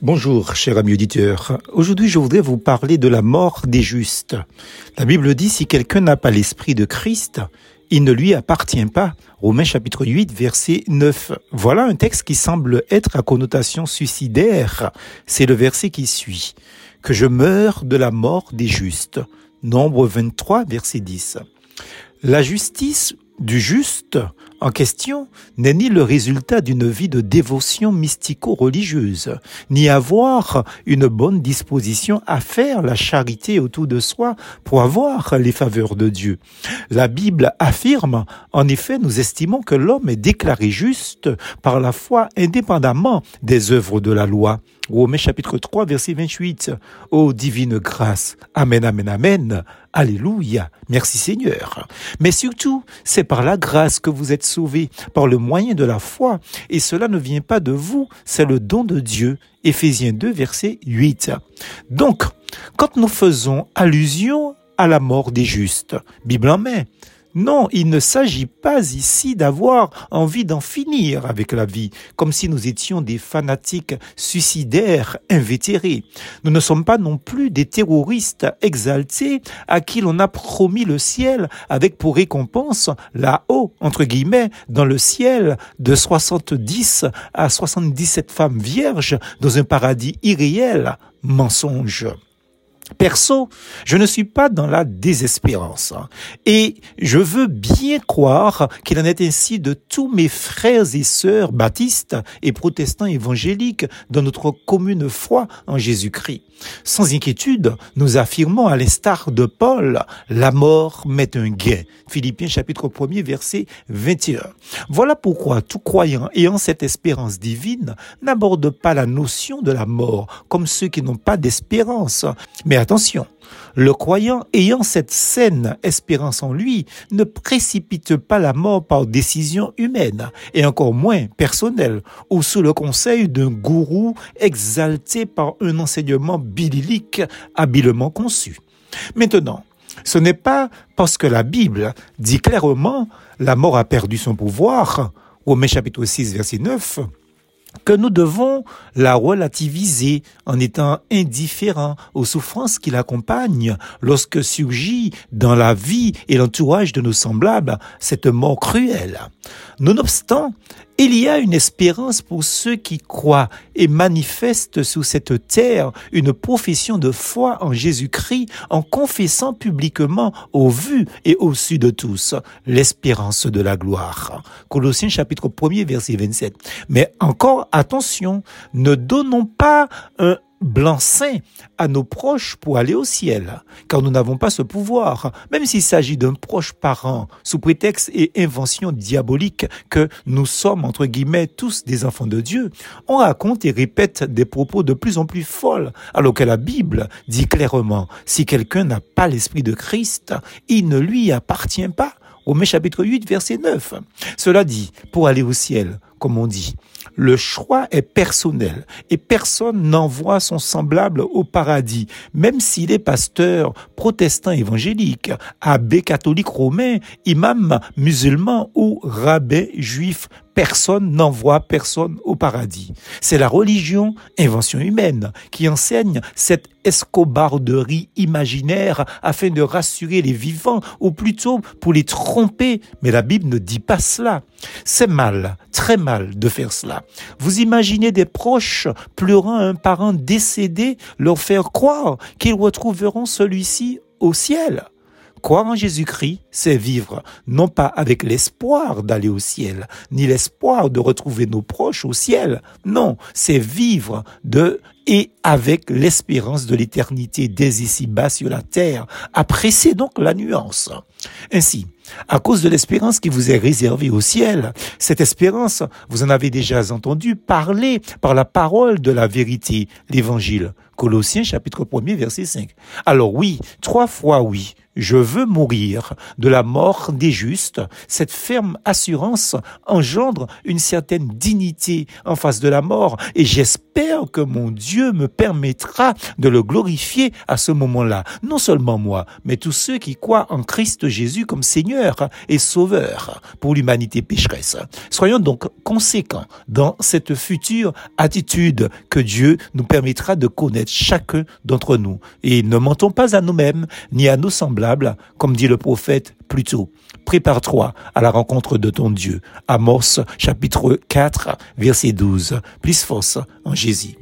Bonjour, cher ami auditeur. Aujourd'hui, je voudrais vous parler de la mort des justes. La Bible dit, si quelqu'un n'a pas l'esprit de Christ, il ne lui appartient pas. Romains chapitre 8, verset 9. Voilà un texte qui semble être à connotation suicidaire. C'est le verset qui suit. Que je meure de la mort des justes. Nombre 23, verset 10. La justice du juste en question n'est ni le résultat d'une vie de dévotion mystico-religieuse, ni avoir une bonne disposition à faire la charité autour de soi pour avoir les faveurs de Dieu. La Bible affirme, en effet, nous estimons que l'homme est déclaré juste par la foi indépendamment des œuvres de la loi. Romains chapitre 3 verset 28. Ô divine grâce. Amen, amen, amen. Alléluia. Merci Seigneur. Mais surtout, c'est par la grâce que vous êtes sauvés, par le moyen de la foi. Et cela ne vient pas de vous, c'est le don de Dieu. Éphésiens 2 verset 8. Donc, quand nous faisons allusion à la mort des justes, Bible en main, non, il ne s'agit pas ici d'avoir envie d'en finir avec la vie, comme si nous étions des fanatiques suicidaires invétérés. Nous ne sommes pas non plus des terroristes exaltés à qui l'on a promis le ciel avec pour récompense là-haut, entre guillemets, dans le ciel de 70 à 77 femmes vierges dans un paradis irréel, mensonge. Perso, je ne suis pas dans la désespérance hein. et je veux bien croire qu'il en est ainsi de tous mes frères et sœurs baptistes et protestants évangéliques dans notre commune foi en Jésus-Christ. Sans inquiétude, nous affirmons à l'instar de Paul, la mort met un gain. Philippiens chapitre 1er verset 21. Voilà pourquoi tout croyant ayant cette espérance divine n'aborde pas la notion de la mort comme ceux qui n'ont pas d'espérance, mais attention, le croyant ayant cette saine espérance en lui ne précipite pas la mort par décision humaine, et encore moins personnelle, ou sous le conseil d'un gourou exalté par un enseignement biblique habilement conçu. Maintenant, ce n'est pas parce que la Bible dit clairement la mort a perdu son pouvoir, Romains chapitre 6 verset 9, que nous devons la relativiser en étant indifférents aux souffrances qui l'accompagnent lorsque surgit dans la vie et l'entourage de nos semblables cette mort cruelle. Nonobstant, il y a une espérance pour ceux qui croient et manifestent sur cette terre une profession de foi en Jésus-Christ en confessant publiquement au vu et au su de tous l'espérance de la gloire. Colossiens chapitre 1er verset 27. Mais encore attention, ne donnons pas un blanc-seing à nos proches pour aller au ciel, car nous n'avons pas ce pouvoir, même s'il s'agit d'un proche parent, sous prétexte et invention diabolique que nous sommes, entre guillemets, tous des enfants de Dieu, on raconte et répète des propos de plus en plus folles, alors que la Bible dit clairement, si quelqu'un n'a pas l'esprit de Christ, il ne lui appartient pas. Romains chapitre 8, verset 9. Cela dit, pour aller au ciel, comme on dit, le choix est personnel et personne n'envoie son semblable au paradis, même s'il est pasteur, protestant évangélique, abbé catholique romain, imam musulman ou rabbin juif Personne n'envoie personne au paradis. C'est la religion, invention humaine, qui enseigne cette escobarderie imaginaire afin de rassurer les vivants, ou plutôt pour les tromper. Mais la Bible ne dit pas cela. C'est mal, très mal de faire cela. Vous imaginez des proches pleurant un parent décédé, leur faire croire qu'ils retrouveront celui-ci au ciel. Croire en Jésus-Christ, c'est vivre non pas avec l'espoir d'aller au ciel, ni l'espoir de retrouver nos proches au ciel. Non, c'est vivre de et avec l'espérance de l'éternité dès ici-bas sur la terre. Appréciez donc la nuance. Ainsi, à cause de l'espérance qui vous est réservée au ciel, cette espérance, vous en avez déjà entendu parler par la parole de la vérité, l'évangile. Colossiens chapitre 1er verset 5. Alors oui, trois fois oui, je veux mourir de la mort des justes. Cette ferme assurance engendre une certaine dignité en face de la mort et j'espère que mon Dieu me permettra de le glorifier à ce moment-là. Non seulement moi, mais tous ceux qui croient en Christ Jésus comme Seigneur et Sauveur pour l'humanité pécheresse. Soyons donc conséquents dans cette future attitude que Dieu nous permettra de connaître chacun d'entre nous. Et ne mentons pas à nous-mêmes ni à nos semblables, comme dit le prophète plus tôt. Prépare-toi à la rencontre de ton Dieu. Amos chapitre 4 verset 12. Plus force en Jésus.